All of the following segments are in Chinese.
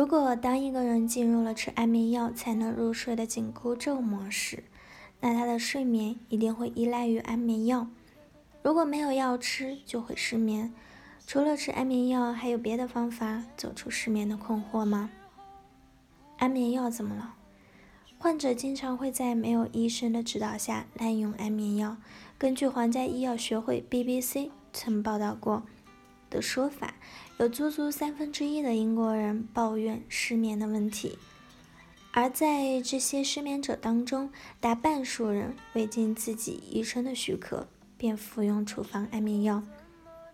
如果当一个人进入了吃安眠药才能入睡的紧箍咒模式，那他的睡眠一定会依赖于安眠药。如果没有药吃，就会失眠。除了吃安眠药，还有别的方法走出失眠的困惑吗？安眠药怎么了？患者经常会在没有医生的指导下滥用安眠药。根据皇家医药学会 （BBC） 曾报道过的说法，有足足三分之一的英国人抱怨失眠的问题。而在这些失眠者当中，大半数人未经自己医生的许可便服用处方安眠药，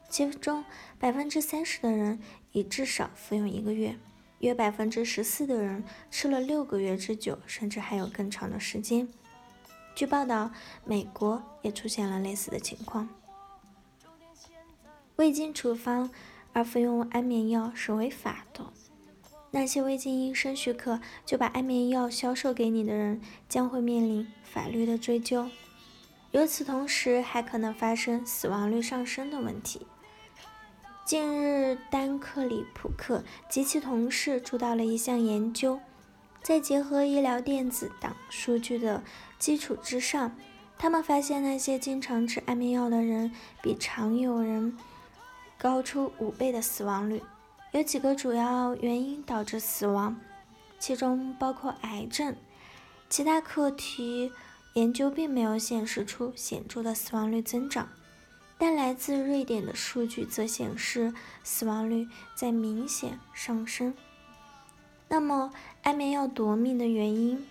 其中百分之三十的人已至少服用一个月。约百分之十四的人吃了六个月之久，甚至还有更长的时间。据报道，美国也出现了类似的情况。未经处方而服用安眠药是违法的。那些未经医生许可就把安眠药销售给你的人，将会面临法律的追究。与此同时，还可能发生死亡率上升的问题。近日，丹克里普克及其同事主导了一项研究，在结合医疗电子档数据的基础之上，他们发现那些经常吃安眠药的人比常有人高出五倍的死亡率。有几个主要原因导致死亡，其中包括癌症。其他课题研究并没有显示出显著的死亡率增长。但来自瑞典的数据则显示死亡率在明显上升。那么，安眠药夺命的原因？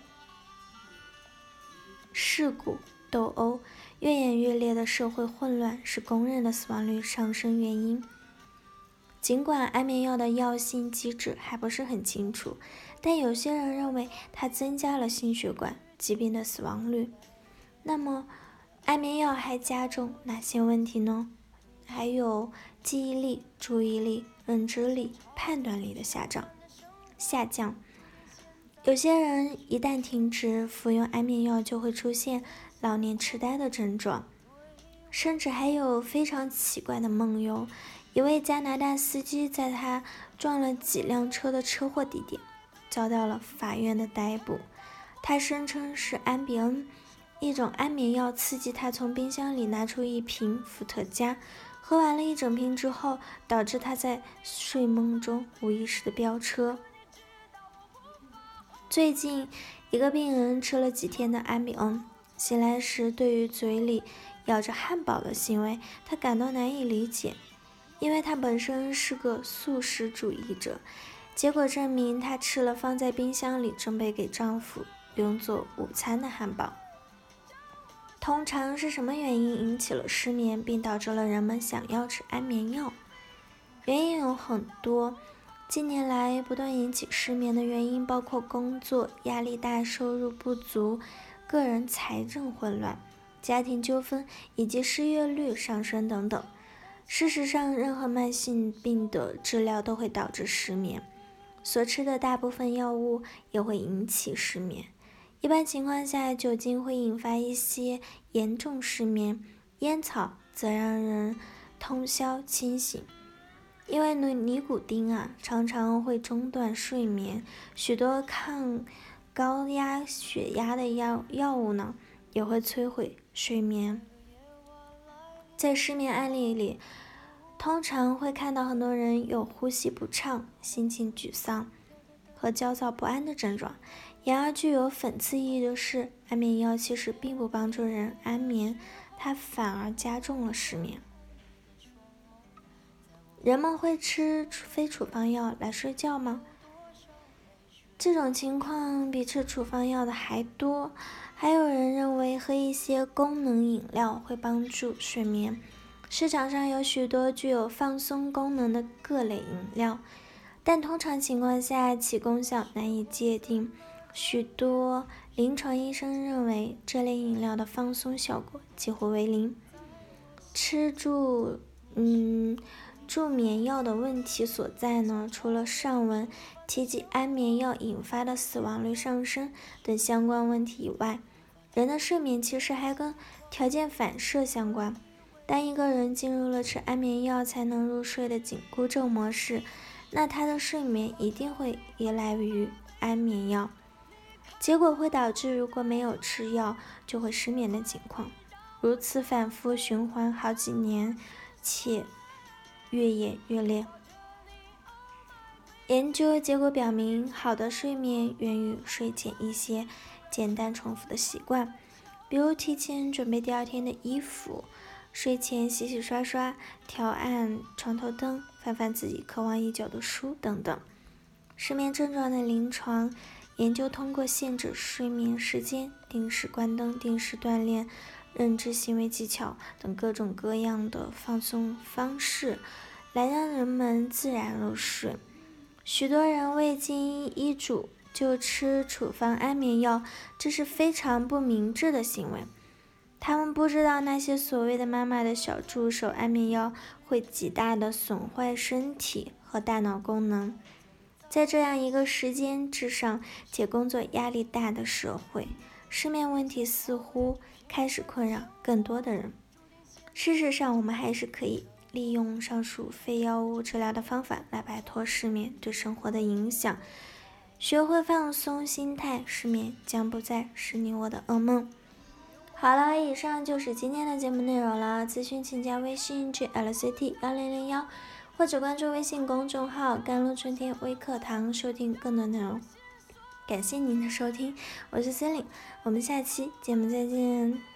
事故、斗殴、越演越烈的社会混乱是公认的死亡率上升原因。尽管安眠药的药性机制还不是很清楚，但有些人认为它增加了心血管疾病的死亡率。那么？安眠药还加重哪些问题呢？还有记忆力、注意力、认知力、判断力的下降。下降。有些人一旦停止服用安眠药，就会出现老年痴呆的症状，甚至还有非常奇怪的梦游。一位加拿大司机在他撞了几辆车的车祸地点遭到了法院的逮捕，他声称是安比恩。一种安眠药刺激他从冰箱里拿出一瓶伏特加，喝完了一整瓶之后，导致他在睡梦中无意识的飙车。最近，一个病人吃了几天的安比恩，醒来时对于嘴里咬着汉堡的行为，他感到难以理解，因为他本身是个素食主义者。结果证明，他吃了放在冰箱里准备给丈夫用作午餐的汉堡。通常是什么原因引起了失眠，并导致了人们想要吃安眠药？原因有很多。近年来，不断引起失眠的原因包括工作压力大、收入不足、个人财政混乱、家庭纠纷以及失业率上升等等。事实上，任何慢性病的治疗都会导致失眠，所吃的大部分药物也会引起失眠。一般情况下，酒精会引发一些严重失眠，烟草则让人通宵清醒。因为尼尼古丁啊，常常会中断睡眠。许多抗高压血压的药药物呢，也会摧毁睡眠。在失眠案例里，通常会看到很多人有呼吸不畅、心情沮丧和焦躁不安的症状。然而，具有讽刺意义的是，安眠药其实并不帮助人安眠，它反而加重了失眠。人们会吃非处方药来睡觉吗？这种情况比吃处方药的还多。还有人认为喝一些功能饮料会帮助睡眠。市场上有许多具有放松功能的各类饮料，但通常情况下其功效难以界定。许多临床医生认为，这类饮料的放松效果几乎为零。吃住嗯助眠药的问题所在呢？除了上文提及安眠药引发的死亡率上升等相关问题以外，人的睡眠其实还跟条件反射相关。当一个人进入了吃安眠药才能入睡的紧箍咒模式，那他的睡眠一定会依赖于安眠药，结果会导致如果没有吃药就会失眠的情况，如此反复循环好几年，且越演越烈。研究结果表明，好的睡眠源于睡前一些简单重复的习惯，比如提前准备第二天的衣服，睡前洗洗刷刷，调暗床头灯，翻翻自己渴望已久的书等等。失眠症状的临床研究通过限制睡眠时间、定时关灯、定时锻炼、认知行为技巧等各种各样的放松方式，来让人们自然入睡。许多人未经医嘱就吃处方安眠药，这是非常不明智的行为。他们不知道那些所谓的妈妈的小助手安眠药会极大的损坏身体和大脑功能。在这样一个时间至上且工作压力大的社会，失眠问题似乎开始困扰更多的人。事实上，我们还是可以。利用上述非药物治疗的方法来摆脱失眠对生活的影响，学会放松心态，失眠将不再是你我的噩梦。好了，以上就是今天的节目内容了。咨询请加微信 jlct 幺零零幺，或者关注微信公众号“甘露春天微课堂”收听更多内容。感谢您的收听，我是森林，我们下期节目再见。